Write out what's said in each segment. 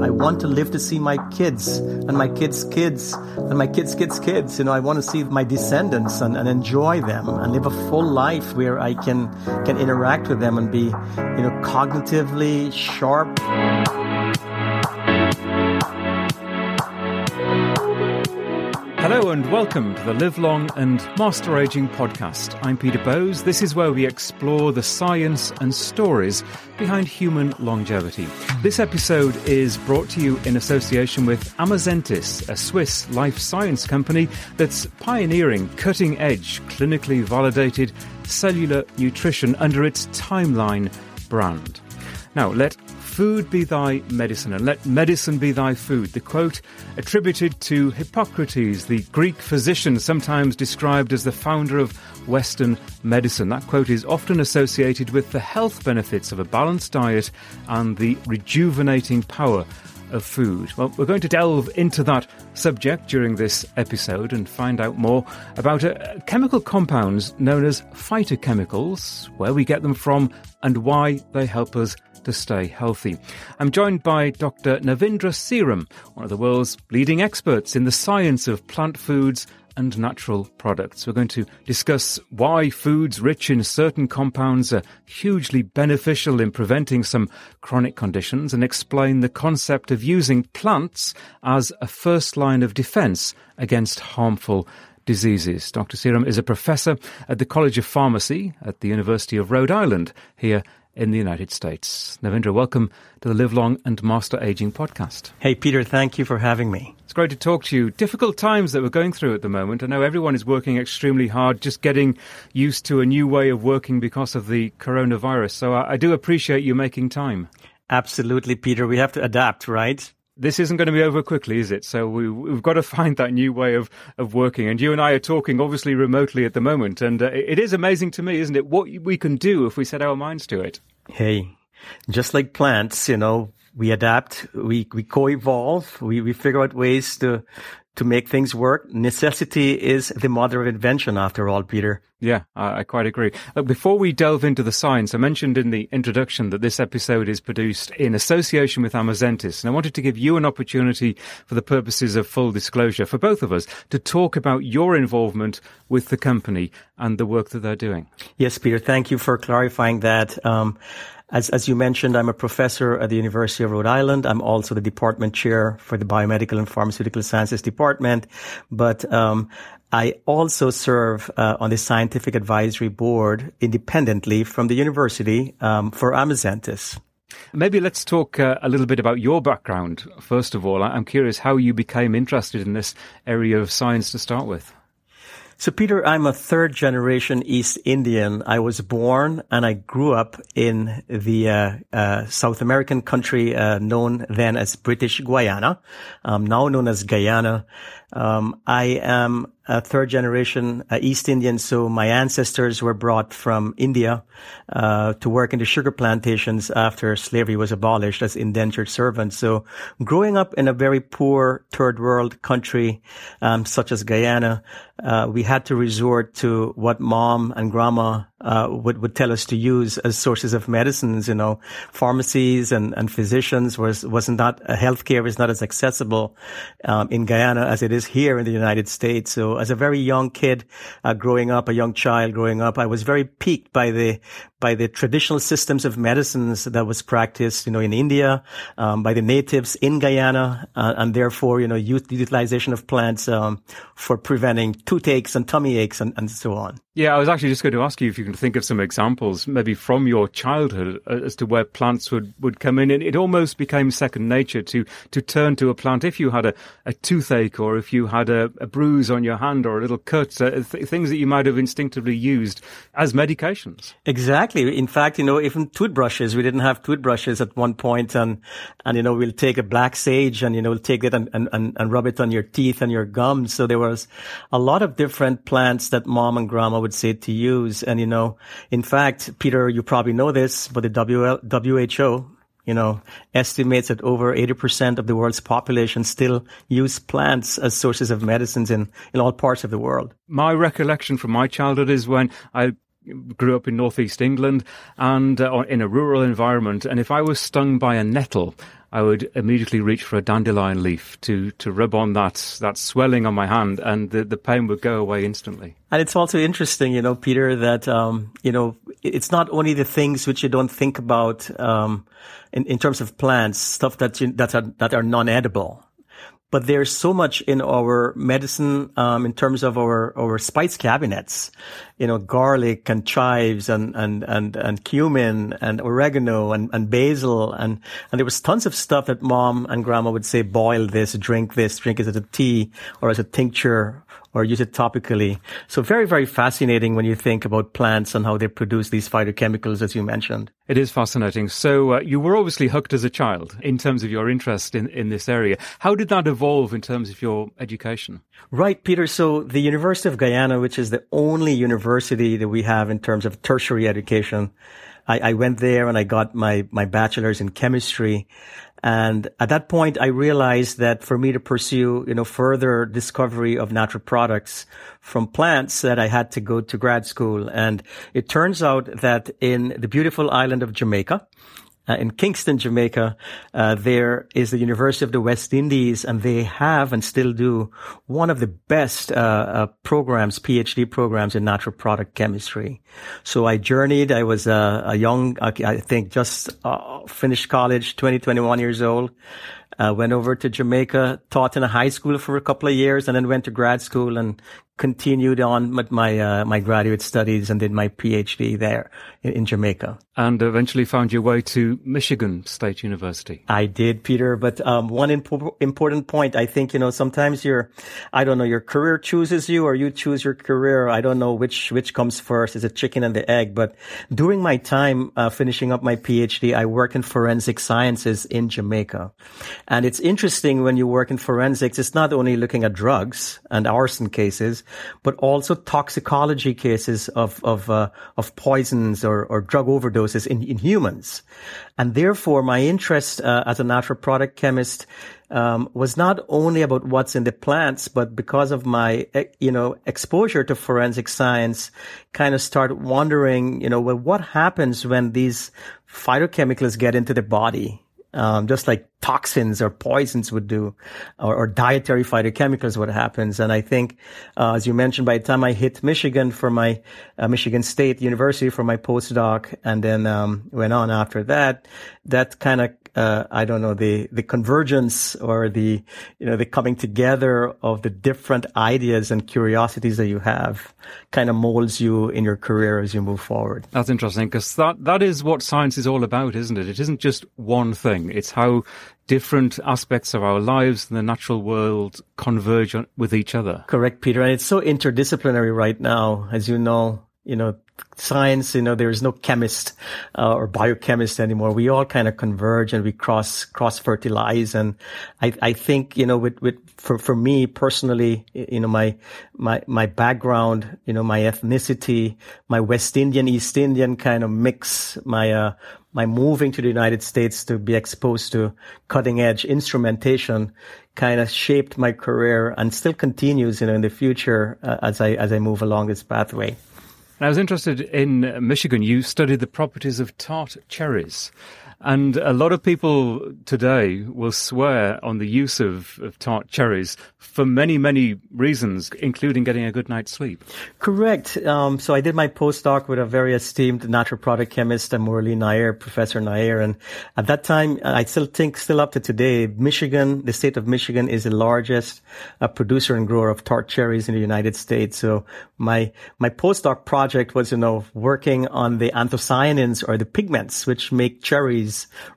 I want to live to see my kids and my kids' kids and my kids' kids' kids. You know, I want to see my descendants and, and enjoy them and live a full life where I can can interact with them and be, you know, cognitively sharp. Hello and welcome to the Live Long and Master Aging podcast. I'm Peter Bowes. This is where we explore the science and stories behind human longevity. This episode is brought to you in association with Amazentis, a Swiss life science company that's pioneering cutting edge, clinically validated cellular nutrition under its Timeline brand. Now, let food be thy medicine, and let medicine be thy food. The quote attributed to Hippocrates, the Greek physician, sometimes described as the founder of Western medicine. That quote is often associated with the health benefits of a balanced diet and the rejuvenating power of food. Well, we're going to delve into that subject during this episode and find out more about uh, chemical compounds known as phytochemicals, where we get them from, and why they help us to stay healthy. I'm joined by Dr. Navindra Seeram, one of the world's leading experts in the science of plant foods and natural products. We're going to discuss why foods rich in certain compounds are hugely beneficial in preventing some chronic conditions and explain the concept of using plants as a first line of defense against harmful diseases. Dr. Seeram is a professor at the College of Pharmacy at the University of Rhode Island here in the United States. Navindra, welcome to the Live Long and Master Aging podcast. Hey, Peter, thank you for having me. It's great to talk to you. Difficult times that we're going through at the moment. I know everyone is working extremely hard, just getting used to a new way of working because of the coronavirus. So I, I do appreciate you making time. Absolutely, Peter. We have to adapt, right? This isn't going to be over quickly, is it? So we, have got to find that new way of, of working. And you and I are talking obviously remotely at the moment. And uh, it is amazing to me, isn't it, what we can do if we set our minds to it? Hey, just like plants, you know, we adapt, we, we co-evolve, we, we figure out ways to, to make things work. Necessity is the mother of invention, after all, Peter. Yeah, I, I quite agree. Look, before we delve into the science, I mentioned in the introduction that this episode is produced in association with Amazentis, and I wanted to give you an opportunity for the purposes of full disclosure for both of us to talk about your involvement with the company and the work that they're doing. Yes, Peter, thank you for clarifying that. Um, as, as you mentioned, I'm a professor at the University of Rhode Island. I'm also the department chair for the Biomedical and Pharmaceutical Sciences Department. But um, I also serve uh, on the scientific advisory board independently from the university um, for Amazentis. Maybe let's talk uh, a little bit about your background. First of all, I'm curious how you became interested in this area of science to start with. So, Peter, I'm a third generation East Indian. I was born and I grew up in the uh, uh, South American country uh, known then as British Guiana, um, now known as Guyana. Um, I am a third generation uh, East Indian, so my ancestors were brought from India uh, to work in the sugar plantations after slavery was abolished as indentured servants. So, growing up in a very poor third world country um, such as Guyana, uh, we had to resort to what mom and grandma uh, would would tell us to use as sources of medicines. You know, pharmacies and, and physicians was wasn't uh, healthcare is not as accessible um, in Guyana as it is here in the United States. So, as a very young kid uh, growing up, a young child growing up, I was very piqued by the by the traditional systems of medicines that was practiced, you know, in India, um, by the natives in Guyana, uh, and therefore, you know, utilization of plants um, for preventing toothaches and tummy aches and, and so on. Yeah, I was actually just going to ask you if you can think of some examples, maybe from your childhood, uh, as to where plants would, would come in. And It, almost became second nature to, to turn to a plant if you had a, a toothache or if you had a, a bruise on your hand or a little cut, uh, th- things that you might have instinctively used as medications. Exactly. In fact, you know, even toothbrushes, we didn't have toothbrushes at one point and, and, you know, we'll take a black sage and, you know, we'll take it and, and, and rub it on your teeth and your gums. So there was a lot of different plants that mom and grandma would say to use. And, you know, in fact, Peter, you probably know this, but the WHO, you know, estimates that over 80% of the world's population still use plants as sources of medicines in, in all parts of the world. My recollection from my childhood is when I grew up in northeast England and uh, in a rural environment. And if I was stung by a nettle, I would immediately reach for a dandelion leaf to, to rub on that, that swelling on my hand and the, the pain would go away instantly. And it's also interesting, you know, Peter, that, um, you know, it's not only the things which you don't think about, um, in, in terms of plants, stuff that you, that are, that are non-edible but there's so much in our medicine um, in terms of our, our spice cabinets you know garlic and chives and and and, and cumin and oregano and, and basil and and there was tons of stuff that mom and grandma would say boil this drink this drink it as a tea or as a tincture or use it topically. So very, very fascinating when you think about plants and how they produce these phytochemicals, as you mentioned. It is fascinating. So uh, you were obviously hooked as a child in terms of your interest in, in this area. How did that evolve in terms of your education? Right, Peter. So the University of Guyana, which is the only university that we have in terms of tertiary education, I, I went there and I got my, my bachelor's in chemistry. And at that point, I realized that for me to pursue, you know, further discovery of natural products from plants that I had to go to grad school. And it turns out that in the beautiful island of Jamaica, uh, in Kingston, Jamaica, uh, there is the University of the West Indies, and they have and still do one of the best uh, uh programs, PhD programs in natural product chemistry. So I journeyed. I was uh, a young, I think, just uh, finished college, 20, 21 years old. went over to Jamaica, taught in a high school for a couple of years, and then went to grad school and continued on with my uh, my graduate studies and did my PhD there in, in, Jamaica. And eventually found your way to Michigan State University. I did, Peter. But um, one impo- important point, I think you know sometimes your, I don't know, your career chooses you or you choose your career. I don't know which which comes first. Is it chicken and the egg? But during my time uh, finishing up my PhD, I worked in forensic sciences in Jamaica, and it's interesting when you work in forensics. It's not only looking at drugs and arson cases but also toxicology cases of of uh, of poisons or, or drug overdoses in, in humans, and therefore my interest uh, as a natural product chemist um, was not only about what's in the plants, but because of my you know exposure to forensic science, kind of start wondering you know well what happens when these phytochemicals get into the body um, just like toxins or poisons would do, or, or, dietary phytochemicals, what happens. And I think, uh, as you mentioned, by the time I hit Michigan for my uh, Michigan State University for my postdoc, and then um, went on after that, that kind of uh, I don't know, the, the convergence or the, you know, the coming together of the different ideas and curiosities that you have kind of molds you in your career as you move forward. That's interesting because that, that is what science is all about, isn't it? It isn't just one thing. It's how different aspects of our lives and the natural world converge with each other. Correct, Peter. And it's so interdisciplinary right now, as you know, you know, science, you know, there is no chemist uh, or biochemist anymore. We all kind of converge and we cross cross fertilize. And I, I think you know, with with for for me personally, you know, my my my background, you know, my ethnicity, my West Indian East Indian kind of mix, my uh, my moving to the United States to be exposed to cutting edge instrumentation kind of shaped my career and still continues, you know, in the future uh, as I as I move along this pathway. I was interested in uh, Michigan. You studied the properties of tart cherries. And a lot of people today will swear on the use of, of tart cherries for many, many reasons, including getting a good night's sleep. Correct. Um, so I did my postdoc with a very esteemed natural product chemist, Murali Nair, Professor Nair. And at that time, I still think, still up to today, Michigan, the state of Michigan is the largest uh, producer and grower of tart cherries in the United States. So my, my postdoc project was, you know, working on the anthocyanins or the pigments which make cherries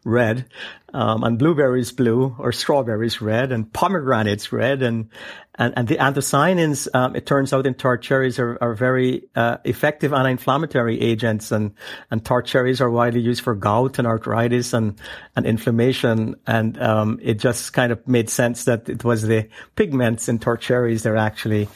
red, um, and blueberries blue, or strawberries red, and pomegranates red, and and, and the anthocyanins, um, it turns out in tart cherries are, are very uh, effective anti-inflammatory agents, and and tart cherries are widely used for gout and arthritis and and inflammation, and um, it just kind of made sense that it was the pigments in tart cherries that are actually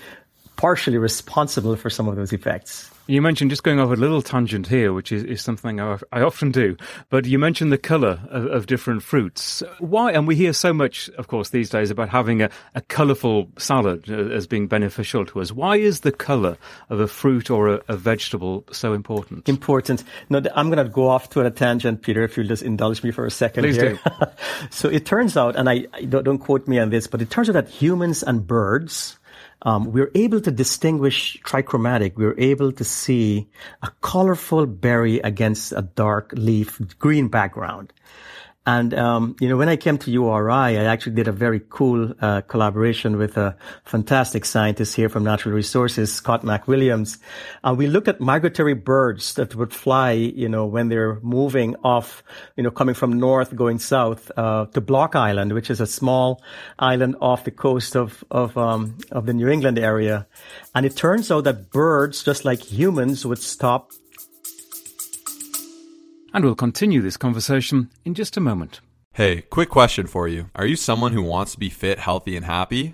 partially responsible for some of those effects. You mentioned just going off a little tangent here, which is, is something I, I often do. But you mentioned the colour of, of, different fruits. Why? And we hear so much, of course, these days about having a, a colourful salad uh, as being beneficial to us. Why is the colour of a fruit or a, a vegetable so important? Important. No, I'm going to go off to a tangent, Peter, if you'll just indulge me for a second Please here. do. so it turns out, and I, I don't, don't quote me on this, but it turns out that humans and birds um, we're able to distinguish trichromatic. We're able to see a colorful berry against a dark leaf green background. And, um, you know, when I came to URI, I actually did a very cool uh, collaboration with a fantastic scientist here from Natural Resources, Scott McWilliams. Uh, we looked at migratory birds that would fly, you know, when they're moving off, you know, coming from north, going south uh, to Block Island, which is a small island off the coast of of um, of the New England area. And it turns out that birds, just like humans, would stop and we'll continue this conversation in just a moment. Hey, quick question for you. Are you someone who wants to be fit, healthy, and happy?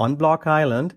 On Block Island.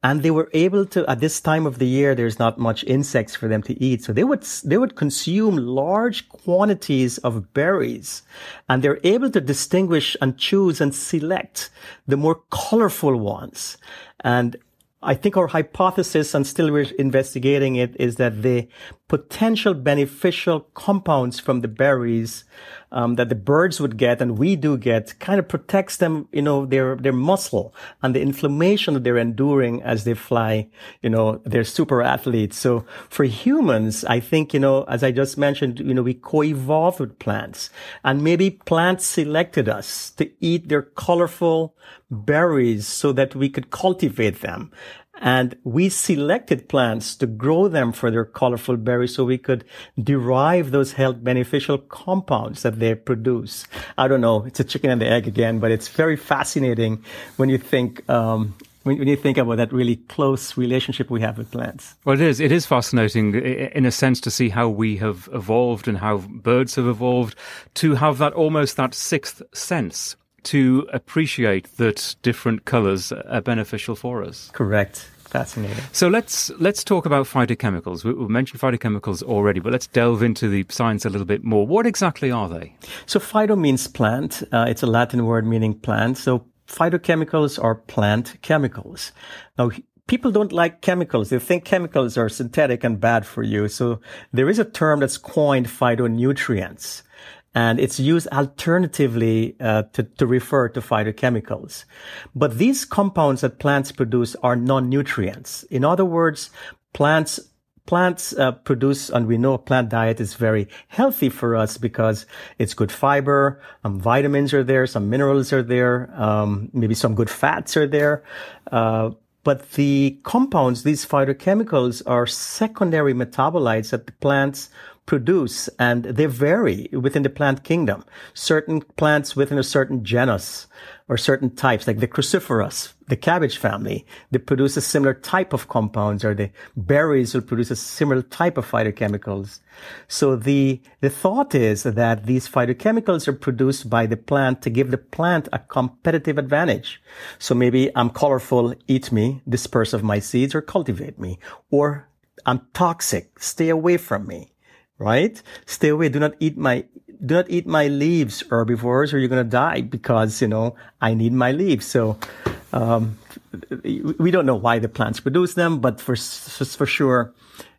And they were able to, at this time of the year, there's not much insects for them to eat. So they would, they would consume large quantities of berries and they're able to distinguish and choose and select the more colorful ones. And I think our hypothesis, and still we're investigating it, is that the potential beneficial compounds from the berries um, that the birds would get and we do get kind of protects them, you know, their their muscle and the inflammation that they're enduring as they fly. You know, they're super athletes. So for humans, I think you know, as I just mentioned, you know, we co-evolved with plants, and maybe plants selected us to eat their colorful berries so that we could cultivate them. And we selected plants to grow them for their colorful berries so we could derive those health beneficial compounds that they produce. I don't know. It's a chicken and the egg again, but it's very fascinating when you think, um, when, you think about that really close relationship we have with plants. Well, it is. It is fascinating in a sense to see how we have evolved and how birds have evolved to have that almost that sixth sense to appreciate that different colours are beneficial for us. Correct. Fascinating. So let's let's talk about phytochemicals. We, we mentioned phytochemicals already, but let's delve into the science a little bit more. What exactly are they? So phyto means plant. Uh, it's a Latin word meaning plant. So phytochemicals are plant chemicals. Now people don't like chemicals. They think chemicals are synthetic and bad for you. So there is a term that's coined phytonutrients and it's used alternatively uh, to, to refer to phytochemicals. But these compounds that plants produce are non-nutrients. In other words, plants plants uh, produce, and we know plant diet is very healthy for us because it's good fiber, um, vitamins are there, some minerals are there, um, maybe some good fats are there. Uh, but the compounds, these phytochemicals, are secondary metabolites that the plants produce and they vary within the plant kingdom. Certain plants within a certain genus or certain types, like the cruciferous, the cabbage family, they produce a similar type of compounds or the berries will produce a similar type of phytochemicals. So the, the thought is that these phytochemicals are produced by the plant to give the plant a competitive advantage. So maybe I'm colorful, eat me, disperse of my seeds or cultivate me, or I'm toxic, stay away from me right? Stay away. Do not eat my, do not eat my leaves, herbivores, or you're going to die because, you know, I need my leaves. So, um, we don't know why the plants produce them, but for, for sure,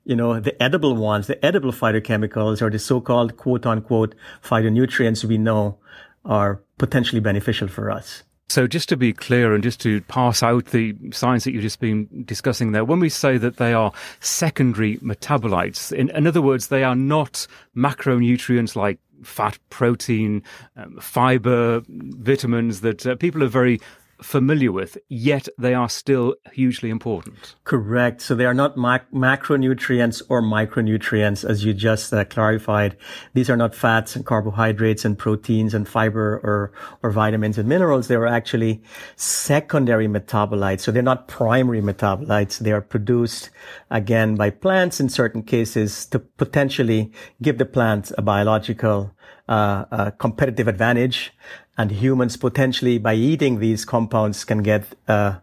you know, the edible ones, the edible phytochemicals or the so-called quote unquote phytonutrients we know are potentially beneficial for us. So, just to be clear and just to pass out the science that you've just been discussing there, when we say that they are secondary metabolites, in, in other words, they are not macronutrients like fat, protein, um, fiber, vitamins that uh, people are very familiar with, yet they are still hugely important. Correct. So they are not mac- macronutrients or micronutrients, as you just uh, clarified. These are not fats and carbohydrates and proteins and fiber or, or vitamins and minerals. They are actually secondary metabolites. So they're not primary metabolites. They are produced again by plants in certain cases to potentially give the plant a biological uh, a competitive advantage, and humans potentially by eating these compounds can get uh,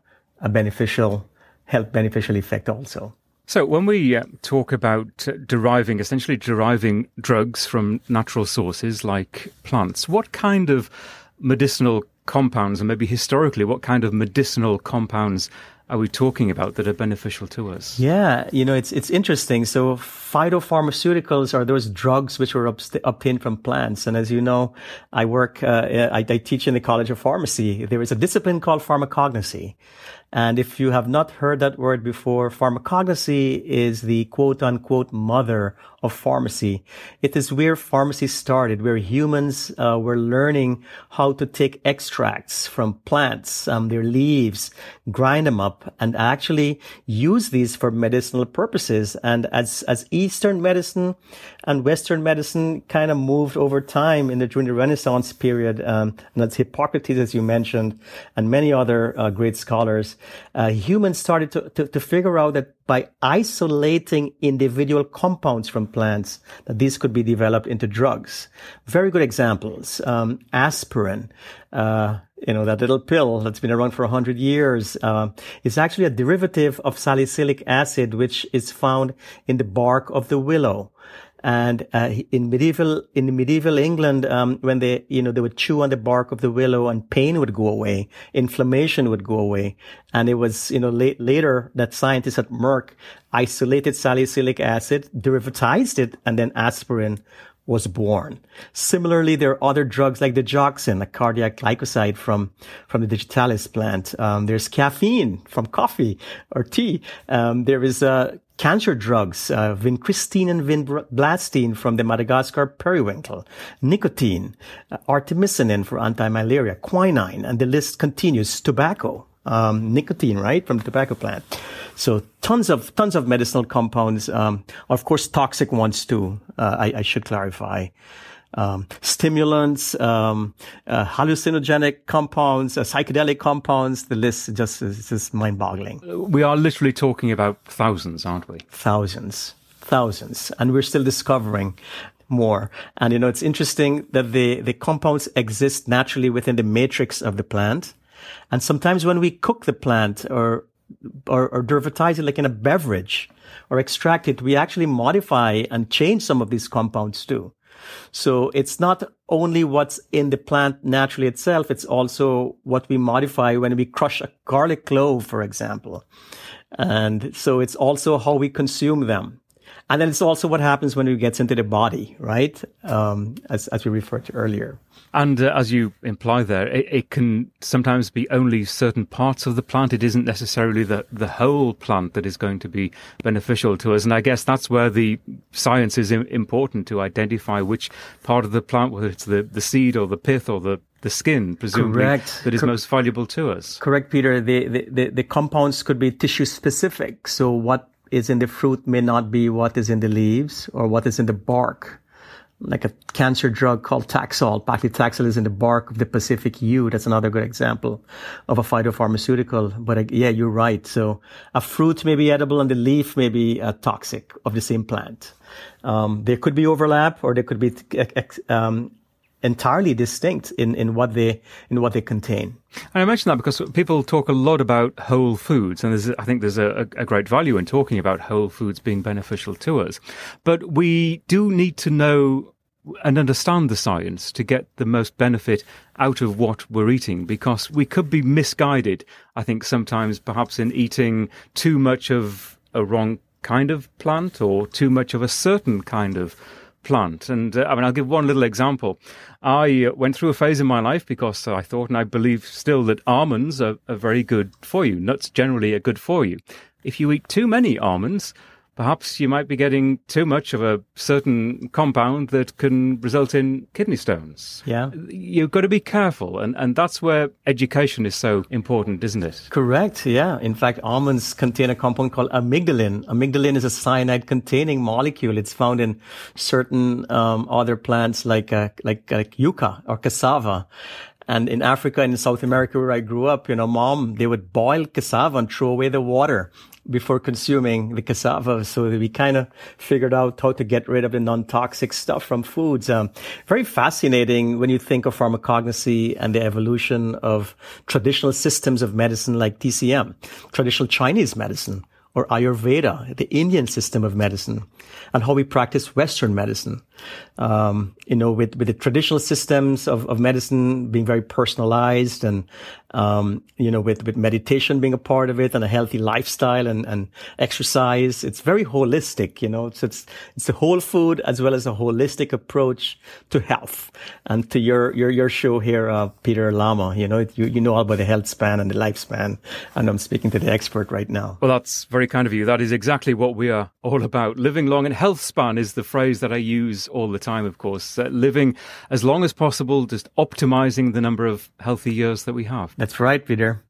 a beneficial health beneficial effect also. So, when we uh, talk about deriving, essentially deriving drugs from natural sources like plants, what kind of medicinal compounds, and maybe historically, what kind of medicinal compounds are we talking about that are beneficial to us? Yeah, you know, it's it's interesting. So phytopharmaceuticals are those drugs which were obtained from plants. And as you know, I work, uh, I, I teach in the College of Pharmacy. There is a discipline called pharmacognosy. And if you have not heard that word before, pharmacognosy is the quote unquote mother of pharmacy. It is where pharmacy started, where humans uh, were learning how to take extracts from plants, um, their leaves, grind them up, and actually use these for medicinal purposes. And as as Eastern medicine and Western medicine kind of moved over time in the during the Renaissance period, um, and that's Hippocrates, as you mentioned, and many other uh, great scholars, uh, humans started to, to to figure out that by isolating individual compounds from plants that these could be developed into drugs. Very good examples. Um, aspirin, uh, you know, that little pill that's been around for a hundred years, uh, is actually a derivative of salicylic acid, which is found in the bark of the willow. And uh, in medieval in medieval England, um, when they you know they would chew on the bark of the willow, and pain would go away, inflammation would go away, and it was you know late, later that scientists at Merck isolated salicylic acid, derivatized it, and then aspirin was born. Similarly, there are other drugs like digoxin, a cardiac glycoside from, from the digitalis plant. Um, there's caffeine from coffee or tea. Um, there is, uh, cancer drugs, uh, vincristine and vinblastine from the Madagascar periwinkle, nicotine, uh, artemisinin for anti-malaria, quinine, and the list continues. Tobacco, um, nicotine, right, from the tobacco plant. So tons of tons of medicinal compounds. Um, of course, toxic ones too. Uh, I, I, should clarify. Um, stimulants, um, uh, hallucinogenic compounds, uh, psychedelic compounds. The list just is just mind-boggling. We are literally talking about thousands, aren't we? Thousands, thousands, and we're still discovering more. And you know, it's interesting that the the compounds exist naturally within the matrix of the plant. And sometimes when we cook the plant or or, or derivatize it like in a beverage or extract it, we actually modify and change some of these compounds too. So it's not only what's in the plant naturally itself, it's also what we modify when we crush a garlic clove, for example. And so it's also how we consume them. And then it's also what happens when it gets into the body, right? Um, as, as we referred to earlier. And uh, as you imply there, it, it, can sometimes be only certain parts of the plant. It isn't necessarily the, the whole plant that is going to be beneficial to us. And I guess that's where the science is important to identify which part of the plant, whether it's the, the seed or the pith or the the skin, presumably, Correct. that is most valuable to us. Correct, Peter. The, the, the, the compounds could be tissue specific. So what is in the fruit may not be what is in the leaves or what is in the bark. Like a cancer drug called Taxol. Paclitaxel is in the bark of the Pacific yew. That's another good example of a phytopharmaceutical. But uh, yeah, you're right. So a fruit may be edible and the leaf may be uh, toxic of the same plant. Um, there could be overlap or there could be um, entirely distinct in, in what they in what they contain. And I mention that because people talk a lot about whole foods, and I think there's a, a, great value in talking about whole foods being beneficial to us. But we do need to know and understand the science to get the most benefit out of what we're eating, because we could be misguided. I think sometimes, perhaps, in eating too much of a wrong kind of plant or too much of a certain kind of plant. And uh, I mean, I'll give one little example. I uh, went through a phase in my life because I thought, and I believe still, that almonds are, are very good for you. Nuts generally are good for you. If you eat too many almonds, perhaps you might be getting too much of a certain compound that can result in kidney stones. Yeah. You've got to be careful. And, and that's where education is so important, isn't it? Correct. Yeah. In fact, almonds contain a compound called amygdalin. Amygdalin is a cyanide containing molecule. It's found in certain um, other plants like, uh, like, like yucca or cassava. And in Africa and in South America where I grew up, you know, mom, they would boil cassava and throw away the water before consuming the cassava. So we kind of figured out how to get rid of the non-toxic stuff from foods. Um, very fascinating when you think of pharmacognosy and the evolution of traditional systems of medicine like TCM, traditional Chinese medicine or Ayurveda, the Indian system of medicine, and how we practice Western medicine. Um, you know, with, with the traditional systems of, of medicine being very personalized and, um, you know, with, with meditation being a part of it and a healthy lifestyle and, and exercise, it's very holistic, you know, so it's, it's a whole food as well as a holistic approach to health and to your, your, your show here, uh, Peter Lama, you know, you, you know all about the health span and the lifespan. And I'm speaking to the expert right now. Well, that's very kind of you. That is exactly what we are all about. Living long and health span is the phrase that I use all the time, of course. Uh, living as long as possible, just optimizing the number of healthy years that we have. That's right, Peter.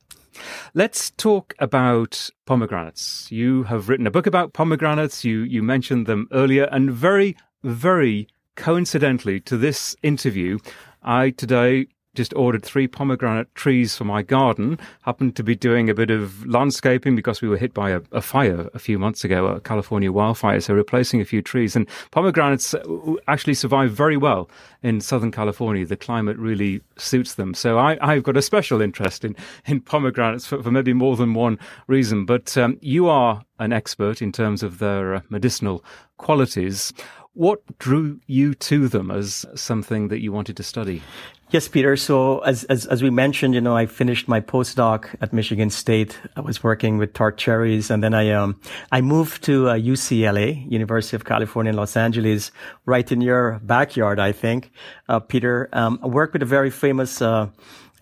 Let's talk about pomegranates. You have written a book about pomegranates. You, you mentioned them earlier and very, very coincidentally to this interview, I today just ordered three pomegranate trees for my garden. Happened to be doing a bit of landscaping because we were hit by a, a fire a few months ago, a California wildfire. So replacing a few trees and pomegranates uh, actually survive very well in Southern California. The climate really suits them. So I, have got a special interest in, in pomegranates for, for maybe more than one reason. But um, you are an expert in terms of their uh, medicinal qualities. What drew you to them as something that you wanted to study? Yes, Peter. So as, as, as we mentioned, you know, I finished my postdoc at Michigan State. I was working with tart cherries and then I, um, I moved to uh, UCLA, University of California in Los Angeles, right in your backyard, I think, uh, Peter. Um, I worked with a very famous, uh,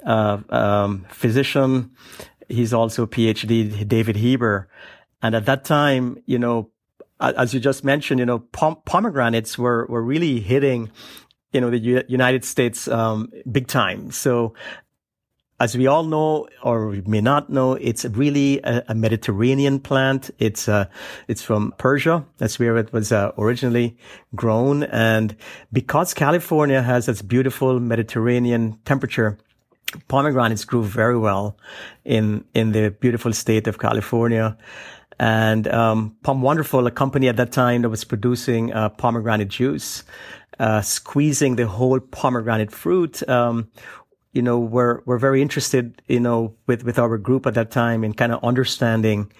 uh um, physician. He's also a PhD, David Heber. And at that time, you know, as you just mentioned, you know, pom- pomegranates were, were really hitting, you know, the U- United States, um, big time. So as we all know, or we may not know, it's really a, a Mediterranean plant. It's, uh, it's from Persia. That's where it was uh, originally grown. And because California has its beautiful Mediterranean temperature, pomegranates grew very well in, in the beautiful state of California. And um, Pom Wonderful, a company at that time that was producing uh, pomegranate juice, uh, squeezing the whole pomegranate fruit. Um, you know, we're we're very interested, you know, with with our group at that time in kind of understanding,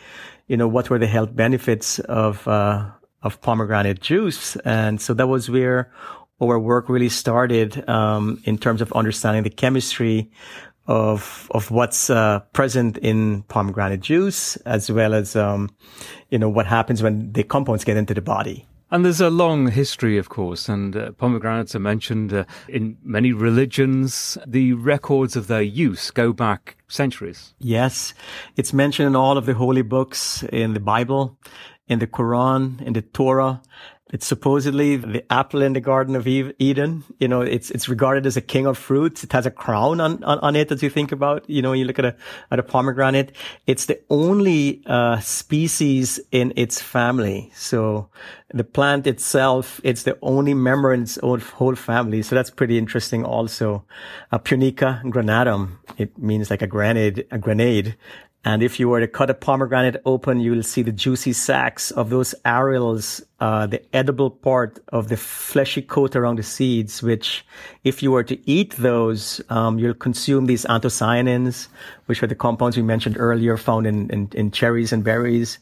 you know, what were the health benefits of uh, of pomegranate juice, and so that was where our work really started um, in terms of understanding the chemistry of of what's uh, present in pomegranate juice, as well as um, you know what happens when the compounds get into the body. And there's a long history, of course, and uh, pomegranates are mentioned uh, in many religions. The records of their use go back centuries. Yes, it's mentioned in all of the holy books in the Bible, in the Quran, in the Torah, it's supposedly the apple in the Garden of Eden. You know, it's it's regarded as a king of fruits. It has a crown on, on, on it as you think about. You know, you look at a at a pomegranate. It's the only uh, species in its family. So the plant itself, it's the only member in its own whole family. So that's pretty interesting. Also, uh, Punica granatum. It means like a grenade, a grenade. And if you were to cut a pomegranate open, you will see the juicy sacs of those arils, uh, the edible part of the fleshy coat around the seeds, which if you were to eat those, um, you'll consume these anthocyanins, which are the compounds we mentioned earlier found in, in, in cherries and berries.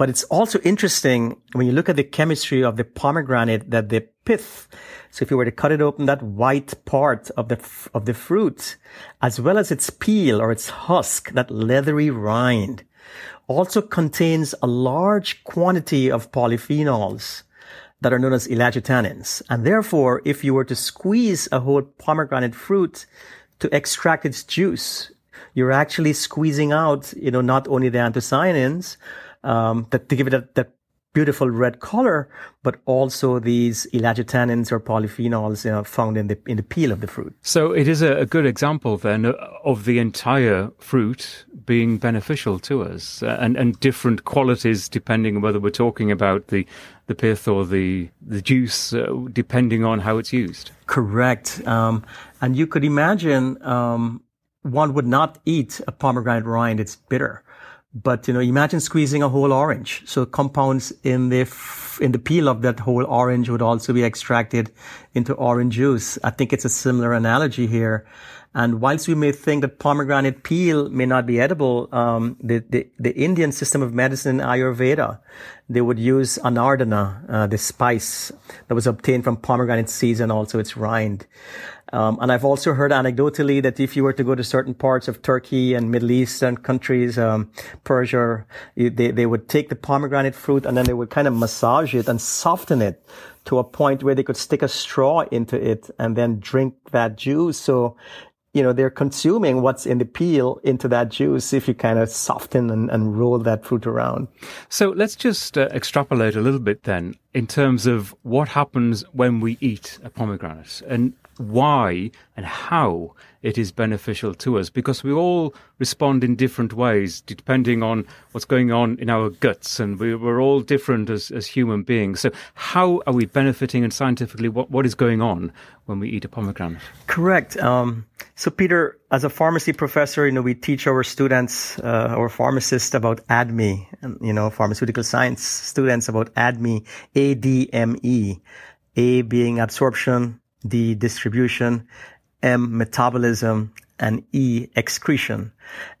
But it's also interesting when you look at the chemistry of the pomegranate that the pith, so if you were to cut it open, that white part of the, of the fruit, as well as its peel or its husk, that leathery rind, also contains a large quantity of polyphenols that are known as ellagitannins. And therefore, if you were to squeeze a whole pomegranate fruit to extract its juice, you're actually squeezing out, you know, not only the anthocyanins, um, that to give it that, that beautiful red color, but also these ellagitannins or polyphenols you know, found in the in the peel of the fruit. So it is a, a, good example then of the entire fruit being beneficial to us, uh, and and different qualities depending on whether we're talking about the the pith or the the juice, uh, depending on how it's used. Correct, um, and you could imagine um, one would not eat a pomegranate rind; it's bitter. But, you know, imagine squeezing a whole orange. So compounds in the, f- in the peel of that whole orange would also be extracted into orange juice. I think it's a similar analogy here. And whilst we may think that pomegranate peel may not be edible, um, the, the, the, Indian system of medicine, Ayurveda, they would use anardana, uh, the spice that was obtained from pomegranate seeds and also its rind. Um, and I've also heard anecdotally that if you were to go to certain parts of Turkey and Middle Eastern countries, um, Persia, they, they would take the pomegranate fruit and then they would kind of massage it and soften it to a point where they could stick a straw into it and then drink that juice. So, you know, they're consuming what's in the peel into that juice if you kind of soften and, and roll that fruit around. So let's just uh, extrapolate a little bit then in terms of what happens when we eat a pomegranate. And why and how it is beneficial to us because we all respond in different ways depending on what's going on in our guts and we, are all different as, as human beings. So how are we benefiting and scientifically what, what is going on when we eat a pomegranate? Correct. Um, so Peter, as a pharmacy professor, you know, we teach our students, uh, our pharmacists about ADME, you know, pharmaceutical science students about ADME, A-D-M-E, A being absorption, D, distribution, M, metabolism, and E, excretion.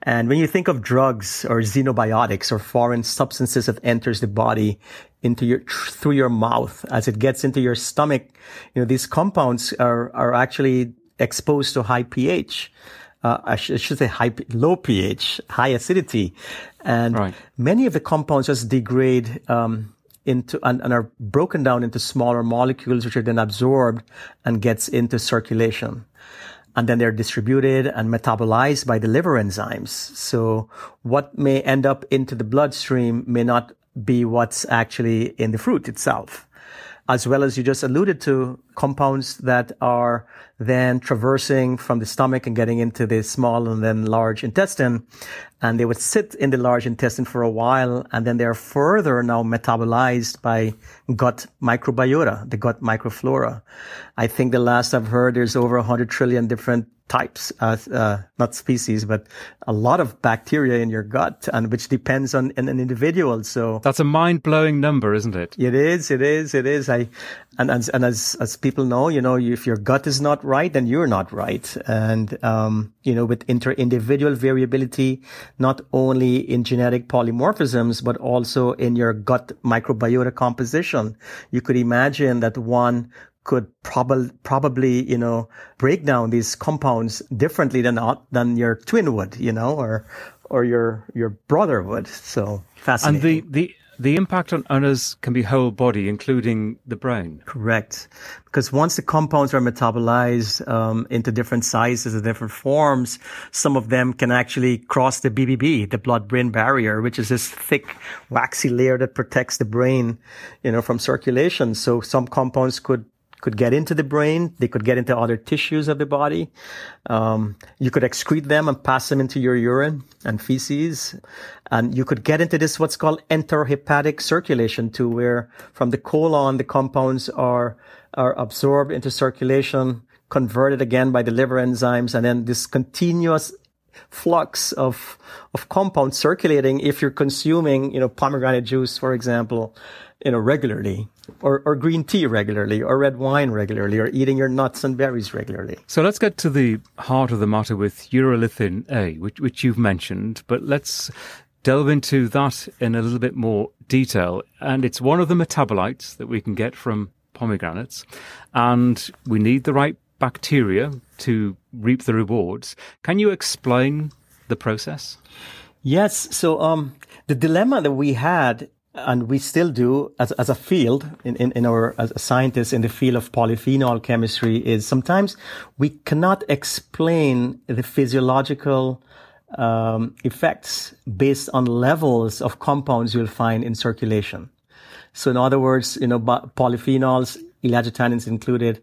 And when you think of drugs or xenobiotics or foreign substances that enters the body into your, through your mouth, as it gets into your stomach, you know, these compounds are, are actually exposed to high pH. Uh, I, sh- I, should say high, low pH, high acidity. And right. many of the compounds just degrade, um, into and, and, are broken down into smaller molecules which are then absorbed and gets into circulation and then they're distributed and metabolized by the liver enzymes so what may end up into the bloodstream may not be what's actually in the fruit itself as well as you just alluded to compounds that are then traversing from the stomach and getting into the small and then large intestine. And they would sit in the large intestine for a while and then they're further now metabolized by gut microbiota, the gut microflora. I think the last I've heard there's over 100 trillion different types, uh, uh, not species, but a lot of bacteria in your gut, and which depends on an, an individual. So that's a mind blowing number, isn't it? It is. It is. It is. I, and, and, and as, as people know, you know, if your gut is not right, then you're not right. And, um, you know, with inter individual variability, not only in genetic polymorphisms, but also in your gut microbiota composition, you could imagine that one could probably probably you know break down these compounds differently than than your twin would you know or or your your brother would so fascinating and the the the impact on, us can be whole body, including the brain. Correct. Because once the compounds are metabolized um, into different sizes and different forms, some of them can actually cross the BBB, the blood-brain barrier, which is this thick, waxy layer that protects the brain, you know, from circulation. So some compounds could could get into the brain. They could get into other tissues of the body. Um, you could excrete them and pass them into your urine and feces. And you could get into this, what's called enterohepatic circulation too, where from the colon, the compounds are, are absorbed into circulation, converted again by the liver enzymes, and then this continuous flux of of compounds circulating if you're consuming, you know, pomegranate juice, for example, you know, regularly, or, or green tea regularly, or red wine regularly, or eating your nuts and berries regularly. So let's get to the heart of the matter with urolithin A, which, which you've mentioned, but let's delve into that in a little bit more detail. And it's one of the metabolites that we can get from pomegranates, and we need the right bacteria to reap the rewards. Can you explain the process? Yes. So, um, the dilemma that we had and we still do as, as a field in, in, in our as scientists in the field of polyphenol chemistry is sometimes we cannot explain the physiological um, effects based on levels of compounds you'll find in circulation. So in other words, you know, polyphenols, ellagitannins included,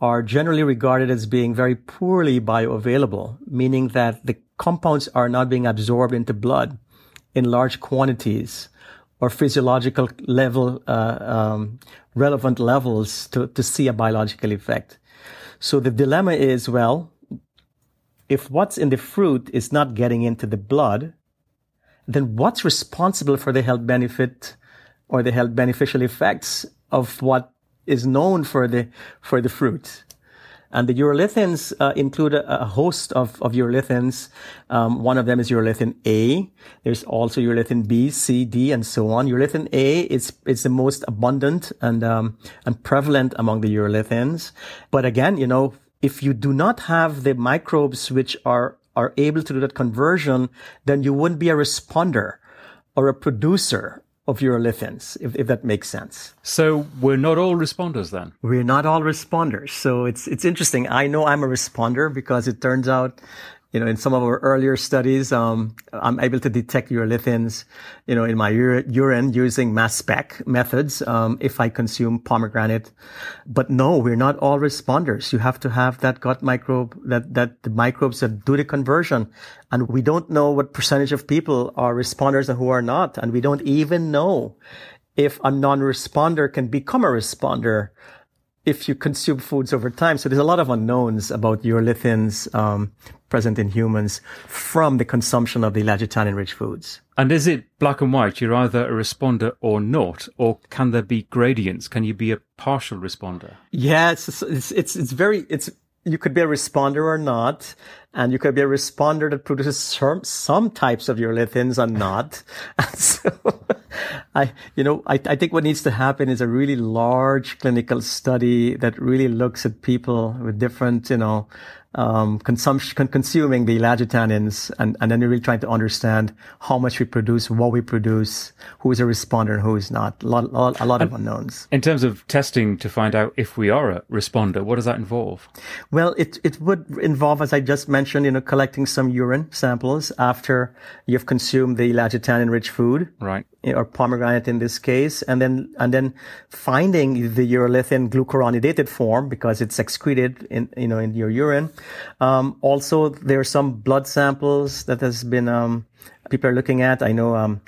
are generally regarded as being very poorly bioavailable, meaning that the compounds are not being absorbed into blood in large quantities or physiological level, uh, um, relevant levels to, to see a biological effect. So the dilemma is, well, if what's in the fruit is not getting into the blood, then what's responsible for the health benefit or the health beneficial effects of what is known for the for the fruit. And the urolithins uh, include a, a, host of, of urolithins. Um, one of them is urolithin A. There's also urolithin B, C, D, and so on. Urolithin A is is the most abundant and um, and prevalent among the urolithins. But again, you know, if you do not have the microbes which are are able to do that conversion, then you wouldn't be a responder or a producer of urolithins, if, if that makes sense. So we're not all responders then? We're not all responders. So it's, it's interesting. I know I'm a responder because it turns out you know, in some of our earlier studies, um, I'm able to detect urolithins, you know, in my ur- urine using mass spec methods, um, if I consume pomegranate. But no, we're not all responders. You have to have that gut microbe, that, that the microbes that do the conversion. And we don't know what percentage of people are responders and who are not. And we don't even know if a non-responder can become a responder if you consume foods over time. So there's a lot of unknowns about urolithins um, present in humans from the consumption of the ellagitannins-rich foods. And is it black and white? You're either a responder or not, or can there be gradients? Can you be a partial responder? Yeah, it's it's it's, it's very it's you could be a responder or not, and you could be a responder that produces some, some types of urolithins and not. And so, I, you know, I, I think what needs to happen is a really large clinical study that really looks at people with different, you know, um, consumption, consuming the ellagitannins, and, and then you're really trying to understand how much we produce, what we produce, who is a responder and who is not. A lot, a lot, of unknowns. In terms of testing to find out if we are a responder, what does that involve? Well, it, it would involve, as I just mentioned, you know, collecting some urine samples after you've consumed the ellagitannin-rich food. Right or pomegranate in this case, and then and then finding the urolithin glucuronidated form because it's excreted in you know in your urine. Um, also, there are some blood samples that has been um, people are looking at. I know. Um,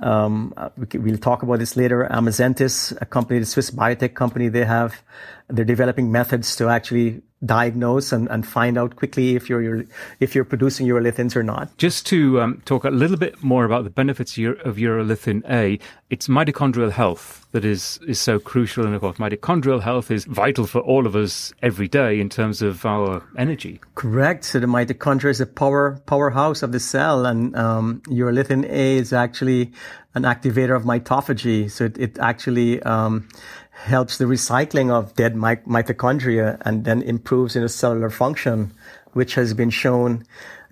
um, we'll talk about this later. Amazentis, a company, the Swiss biotech company, they have, they're developing methods to actually diagnose and, and find out quickly if you're, if you're producing urolithins or not. Just to um, talk a little bit more about the benefits of urolithin A, it's mitochondrial health that is is so crucial, and of course, mitochondrial health is vital for all of us every day in terms of our energy. Correct. So the mitochondria is a power powerhouse of the cell, and um, urolithin A is actually an activator of mitophagy. So it, it actually um, helps the recycling of dead mitochondria and then improves you know, cellular function, which has been shown,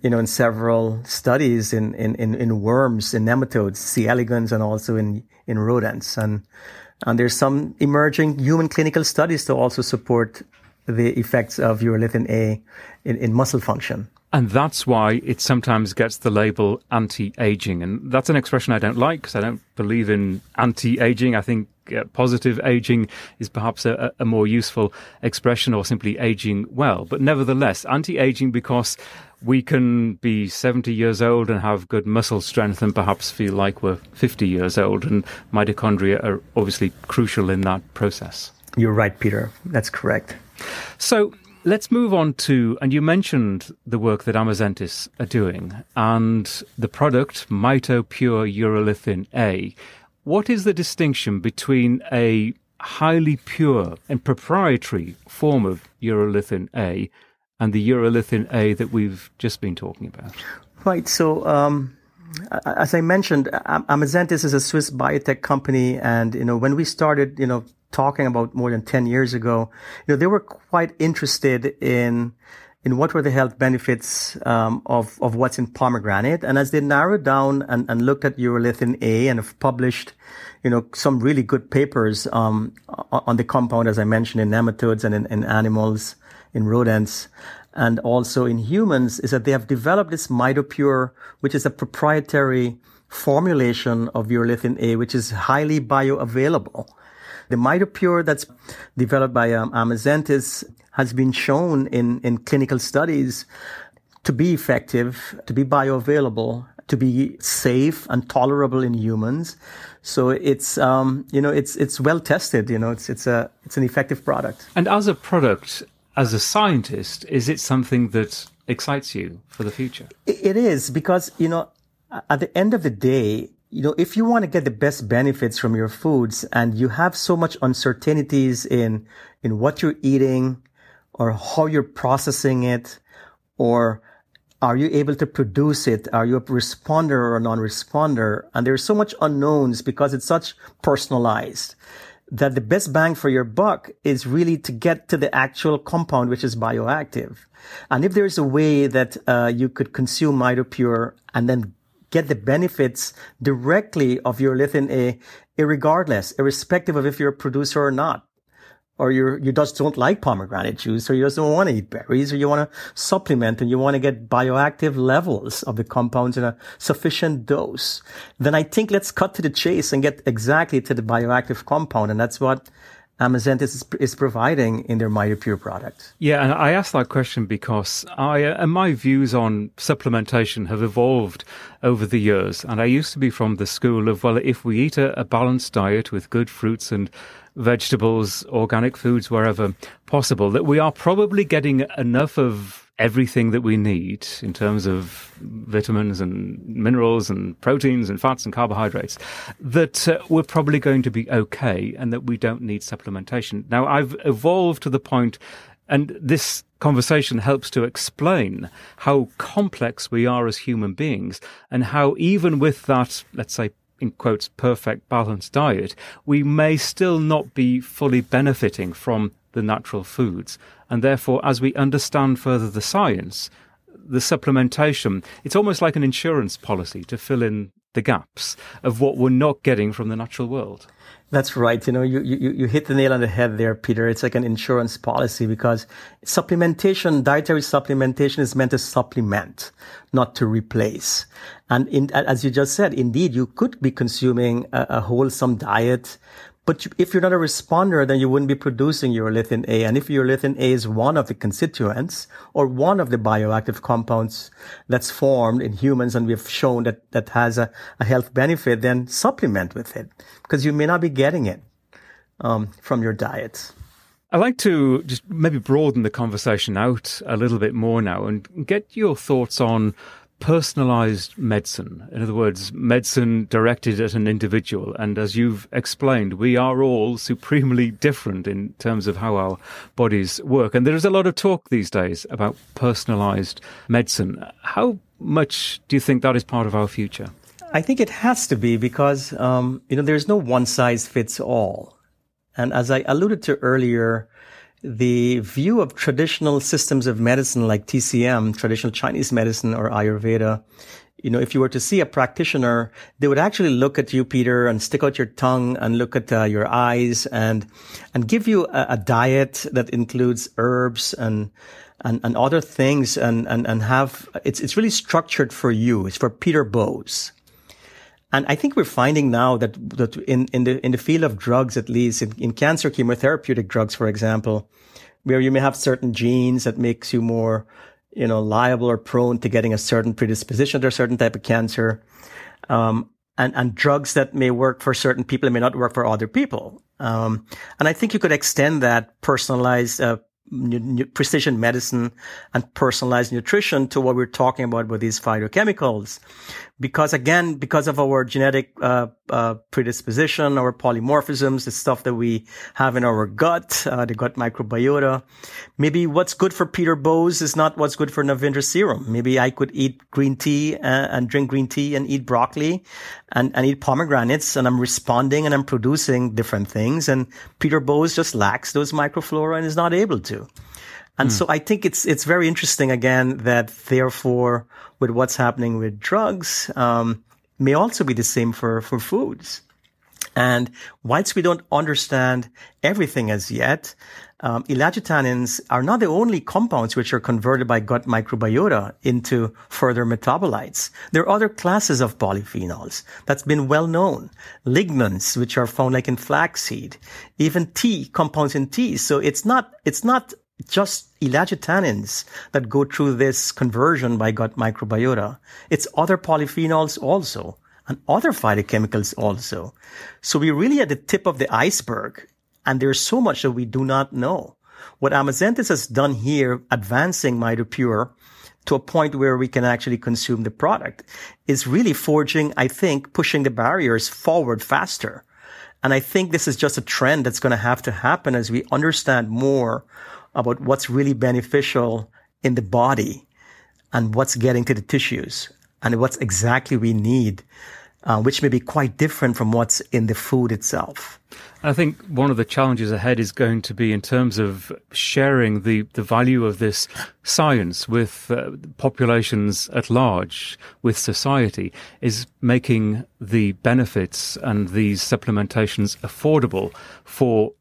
you know, in several studies in, in, in, in worms, in nematodes, C. elegans, and also in, in rodents. And, and there's some emerging human clinical studies to also support the effects of urolithin A in, in muscle function. And that's why it sometimes gets the label anti-aging. And that's an expression I don't like because I don't believe in anti-aging. I think uh, positive aging is perhaps a, a, more useful expression or simply aging well. But nevertheless, anti-aging because we can be 70 years old and have good muscle strength and perhaps feel like we're 50 years old. And mitochondria are obviously crucial in that process. You're right, Peter. That's correct. So Let's move on to, and you mentioned the work that Amazentis are doing and the product MitoPure Urolithin A. What is the distinction between a highly pure and proprietary form of urolithin A and the urolithin A that we've just been talking about? Right. So, um, as I mentioned, Amazentis is a Swiss biotech company, and you know when we started, you know, talking about more than 10 years ago, you know, they were quite interested in, in what were the health benefits um, of, of what's in pomegranate. And as they narrowed down and, and looked at urolithin A and have published, you know, some really good papers um, on the compound, as I mentioned, in nematodes and in, in animals, in rodents, and also in humans, is that they have developed this MitoPure, which is a proprietary formulation of urolithin A, which is highly bioavailable. The MitoPure that's developed by um, Amazentis has been shown in, in clinical studies to be effective, to be bioavailable, to be safe and tolerable in humans. So it's um, you know it's it's well tested. You know it's it's a it's an effective product. And as a product, as a scientist, is it something that excites you for the future? It is because you know at the end of the day, you know, if you want to get the best benefits from your foods and you have so much uncertainties in, in what you're eating or how you're processing it or are you able to produce it? Are you a responder or a non-responder? And there's so much unknowns because it's such personalized that the best bang for your buck is really to get to the actual compound, which is bioactive. And if there's a way that uh, you could consume MitoPure and then get the benefits directly of urolithin A, regardless, irrespective of if you're a producer or not. Or you you just don't like pomegranate juice, or you just don't want to eat berries, or you want to supplement and you want to get bioactive levels of the compounds in a sufficient dose. Then I think let's cut to the chase and get exactly to the bioactive compound, and that's what Amazentis is, is providing in their MitoPure product? Yeah, and I asked that question because I uh, and my views on supplementation have evolved over the years. And I used to be from the school of, well, if we eat a, a balanced diet with good fruits and vegetables, organic foods wherever possible, that we are probably getting enough of everything that we need in terms of vitamins and minerals and proteins and fats and carbohydrates, that uh, we're probably going to be okay and that we don't need supplementation. Now, I've evolved to the point, and this conversation helps to explain how complex we are as human beings and how even with that, let's say, in quotes, perfect balanced diet, we may still not be fully benefiting from the natural foods. And therefore, as we understand further the science, the supplementation, it's almost like an insurance policy to fill in the gaps of what we're not getting from the natural world. That's right. You know, you, you, you hit the nail on the head there, Peter. It's like an insurance policy because supplementation, dietary supplementation is meant to supplement, not to replace. And in, as you just said, indeed, you could be consuming a, a wholesome diet, but if you're not a responder, then you wouldn't be producing urolithin A. And if urolithin A is one of the constituents or one of the bioactive compounds that's formed in humans and we've shown that that has a, a health benefit, then supplement with it because you may not be getting it um, from your diet. I'd like to just maybe broaden the conversation out a little bit more now and get your thoughts on personalized medicine. In other words, medicine directed at an individual. And as you've explained, we are all supremely different in terms of how our bodies work. And there is a lot of talk these days about personalized medicine. How much do you think that is part of our future? I think it has to be because, um, you know, there's no one size fits all. And as I alluded to earlier, the view of traditional systems of medicine like TCM, traditional Chinese medicine or Ayurveda, you know, if you were to see a practitioner, they would actually look at you, Peter, and stick out your tongue and look at uh, your eyes and and give you a, a, diet that includes herbs and and, and other things and, and and have it's it's really structured for you. It's for Peter Bowes. And I think we're finding now that, that in, in the, in the field of drugs, at least in, in cancer chemotherapeutic drugs, for example, where you may have certain genes that makes you more, you know, liable or prone to getting a certain predisposition to a certain type of cancer. Um, and, and drugs that may work for certain people and may not work for other people. Um, and I think you could extend that personalized, uh, precision medicine and personalized nutrition to what we're talking about with these phytochemicals because again, because of our genetic uh, uh, predisposition, our polymorphisms, the stuff that we have in our gut, uh, the gut microbiota, maybe what's good for Peter Bowes is not what's good for Navindra Seeram. Maybe I could eat green tea uh, and drink green tea and eat broccoli and, and eat pomegranates and I'm responding and I'm producing different things. And Peter Bowes just lacks those microflora and is not able to. And mm. so I think it's it's very interesting again that therefore with what's happening with drugs um, may also be the same for for foods. And whilst we don't understand everything as yet, um, ellagitannins are not the only compounds which are converted by gut microbiota into further metabolites. There are other classes of polyphenols that's been well known. Lignans, which are found like in flaxseed, even tea, compounds in tea. So it's not, it's not just ellagitannins that go through this conversion by gut microbiota. It's other polyphenols also and other phytochemicals also. So we're really at the tip of the iceberg and there's so much that we do not know. What Amazentis has done here, advancing MitoPure to a point where we can actually consume the product is really forging, I think, pushing the barriers forward faster. And I think this is just a trend that's going to have to happen as we understand more about what's really beneficial in the body and what's getting to the tissues and what's exactly we need, uh, which may be quite different from what's in the food itself. I think one of the challenges ahead is going to be in terms of sharing the, the value of this science with uh, populations at large, with society, is making the benefits and these supplementations affordable for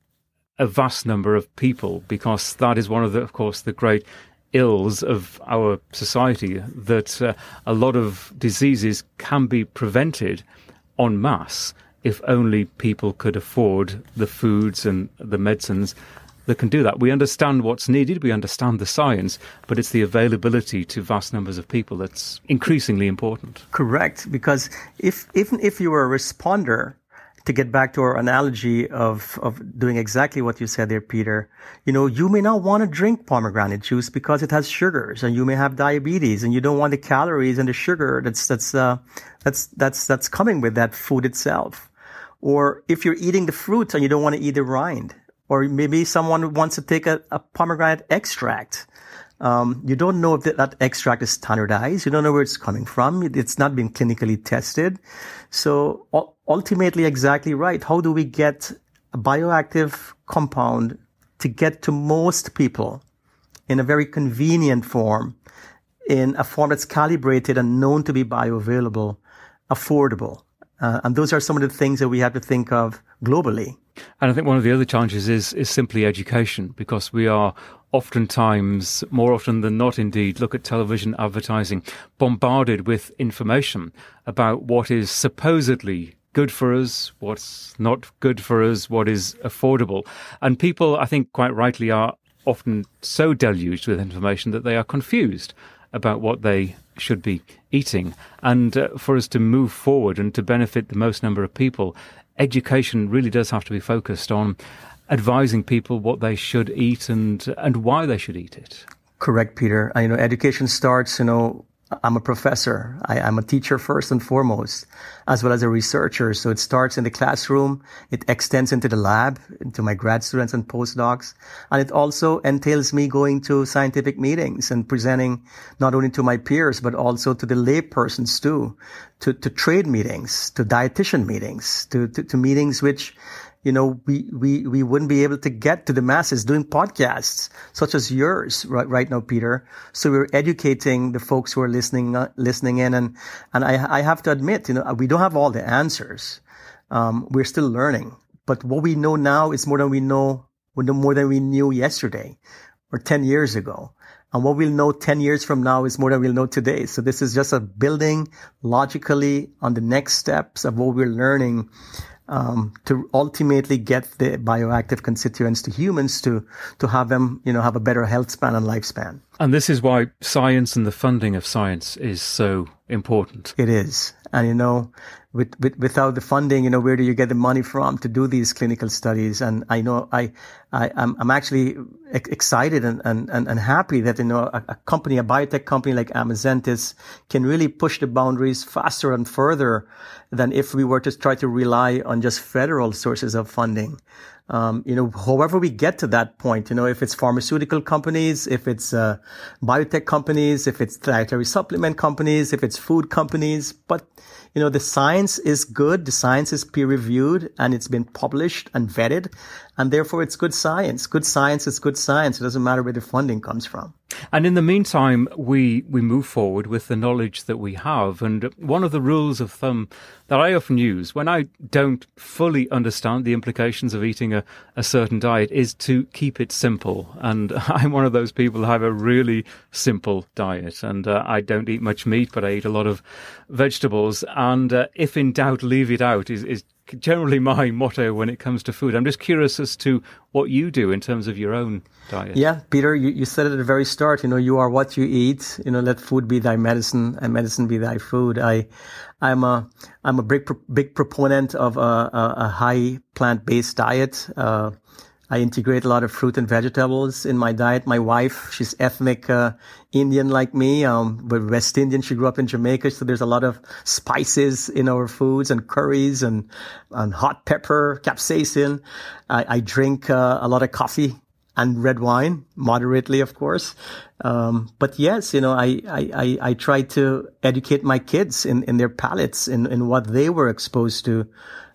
a vast number of people, because that is one of the, of course, the great ills of our society that uh, a lot of diseases can be prevented en masse if only people could afford the foods and the medicines that can do that. We understand what's needed, we understand the science, but it's the availability to vast numbers of people that's increasingly important. Correct, because if even if you were a responder, to get back to our analogy of, of doing exactly what you said there, Peter, you know, you may not want to drink pomegranate juice because it has sugars and you may have diabetes and you don't want the calories and the sugar that's, that's, uh, that's, that's, that's coming with that food itself. Or if you're eating the fruit and you don't want to eat the rind, or maybe someone wants to take a, a pomegranate extract. Um, you don't know if that, that, extract is standardized. You don't know where it's coming from. It's not been clinically tested. So ultimately, exactly right. How do we get a bioactive compound to get to most people in a very convenient form, in a form that's calibrated and known to be bioavailable, affordable? Uh, and those are some of the things that we have to think of globally. And I think one of the other challenges is is simply education, because we are oftentimes, more often than not, indeed, look at television advertising, bombarded with information about what is supposedly good for us, what's not good for us, what is affordable. And people, I think, quite rightly are often so deluged with information that they are confused about what they should be eating. And uh, for us to move forward and to benefit the most number of people, education really does have to be focused on advising people what they should eat and and why they should eat it. Correct, Peter. I, you know, education starts, you know, I'm a professor. I, am a teacher first and foremost, as well as a researcher. So it starts in the classroom. It extends into the lab, into my grad students and postdocs. And it also entails me going to scientific meetings and presenting not only to my peers, but also to the lay persons too, to, to trade meetings, to dietitian meetings, to, to, to meetings which you know, we, we, we wouldn't be able to get to the masses doing podcasts such as yours right, right now, Peter. So we're educating the folks who are listening, uh, listening in. And, and I, I have to admit, you know, we don't have all the answers. Um, we're still learning, but what we know now is more than we know, more than we knew yesterday or 10 years ago. And what we'll know 10 years from now is more than we'll know today. So this is just a building logically on the next steps of what we're learning um, to ultimately get the bioactive constituents to humans to to have them, you know, have a better health span and lifespan. And this is why science and the funding of science is so important. It is, and you know, with, with, without the funding, you know, where do you get the money from to do these clinical studies? And I know I, I, am I'm, I'm actually excited and, and, and happy that, you know, a, a, company, a biotech company like Amazentis can really push the boundaries faster and further than if we were to try to rely on just federal sources of funding. Um, you know, however we get to that point, you know, if it's pharmaceutical companies, if it's uh, biotech companies, if it's dietary supplement companies, if it's food companies, but you know, the science is good, the science is peer reviewed, and it's been published and vetted, and therefore it's good science. Good science is good science. It doesn't matter where the funding comes from. And in the meantime, we, we move forward with the knowledge that we have. And one of the rules of thumb that I often use when I don't fully understand the implications of eating a, a certain diet is to keep it simple. And I'm one of those people who have a really simple diet. And uh, I don't eat much meat, but I eat a lot of vegetables. And uh, if in doubt, leave it out is, is generally my motto when it comes to food. I'm just curious as to what you do in terms of your own diet. Yeah, Peter, you, you said it at the very start, you know, you are what you eat. You know, let food be thy medicine and medicine be thy food. I, I'm a, I'm a big, big proponent of a, a, a high plant-based diet. Uh, I integrate a lot of fruit and vegetables in my diet. My wife, she's ethnic uh, Indian like me, um, but West Indian. She grew up in Jamaica, so there's a lot of spices in our foods and curries and, and hot pepper, capsaicin. I, I drink uh, a lot of coffee and red wine, moderately, of course. Um, but yes, you know, I, I, I, I try to educate my kids in, in their palates, in, in what they were exposed to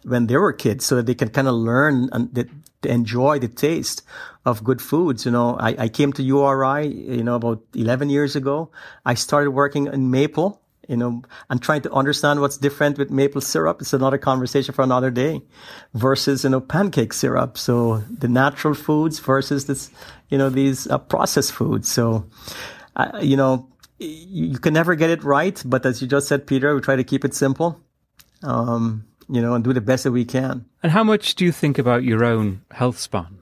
when they were kids so that they can kind of learn and that enjoy the taste of good foods. You know, I, I came to URI, you know, about 11 years ago. I started working in maple, you know, and trying to understand what's different with maple syrup. It's another conversation for another day versus, you know, pancake syrup. So the natural foods versus this, you know, these uh, processed foods. So, uh, you know, you, can never get it right. But as you just said, Peter, we try to keep it simple. Um, you know, and do the best that we can. And how much do you think about your own health span?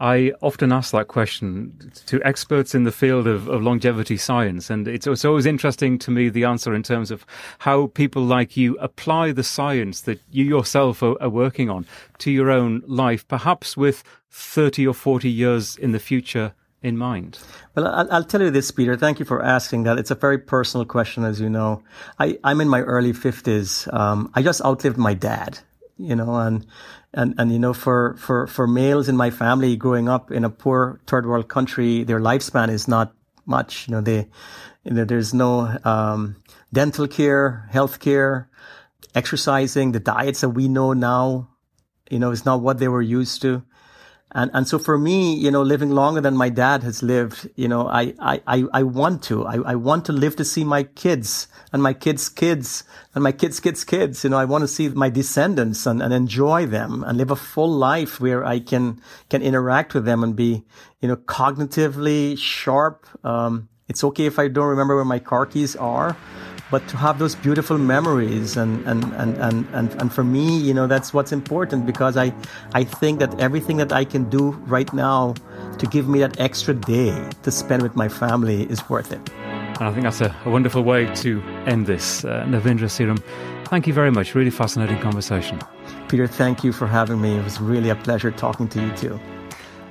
I often ask that question to experts in the field of, of longevity science, and it's, it's, always interesting to me the answer in terms of how people like you apply the science that you yourself are, are working on to your own life, perhaps with 30 or 40 years in the future in mind? Well, I'll, I'll, tell you this, Peter. Thank you for asking that. It's a very personal question, as you know. I, I'm in my early 50s. Um, I just outlived my dad, you know, and, and, and, you know, for, for, for males in my family growing up in a poor third world country, their lifespan is not much. You know, they, you know, there's no, um, dental care, health care, exercising, the diets that we know now, you know, is not what they were used to. And, and so for me, you know, living longer than my dad has lived, you know, I, I, I, want to, I, I want to live to see my kids and my kids' kids and my kids' kids' kids. You know, I want to see my descendants and, and enjoy them and live a full life where I can, can interact with them and be, you know, cognitively sharp. Um, it's okay if I don't remember where my car keys are but to have those beautiful memories and, and, and, and, and, and for me, you know, that's what's important because I, I think that everything that I can do right now to give me that extra day to spend with my family is worth it. And I think that's a, a wonderful way to end this. Uh, Navindra Seeram, thank you very much. Really fascinating conversation. Peter, thank you for having me. It was really a pleasure talking to you too.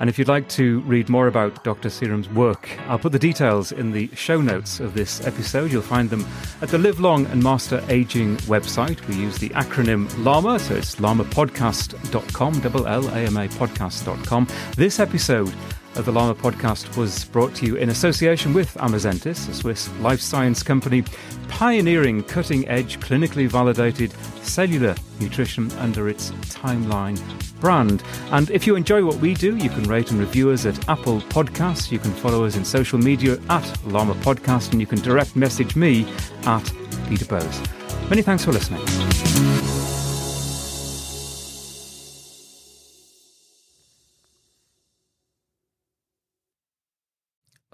And if you'd like to read more about Dr. Seeram's work, I'll put the details in the show notes of this episode. You'll find them at the Live Long and Master Aging website. We use the acronym LLAMA, so it's llamapodcast.com, double L-A-M-A podcast.com. This episode of the LLAMA podcast was brought to you in association with Amazentis, a Swiss life science company pioneering cutting edge, clinically validated cellular nutrition under its Timeline brand. And if you enjoy what we do, you can rate and review us at Apple Podcasts. You can follow us in social media at LLAMA Podcast, and you can direct message me at Peter Bowes. Many thanks for listening.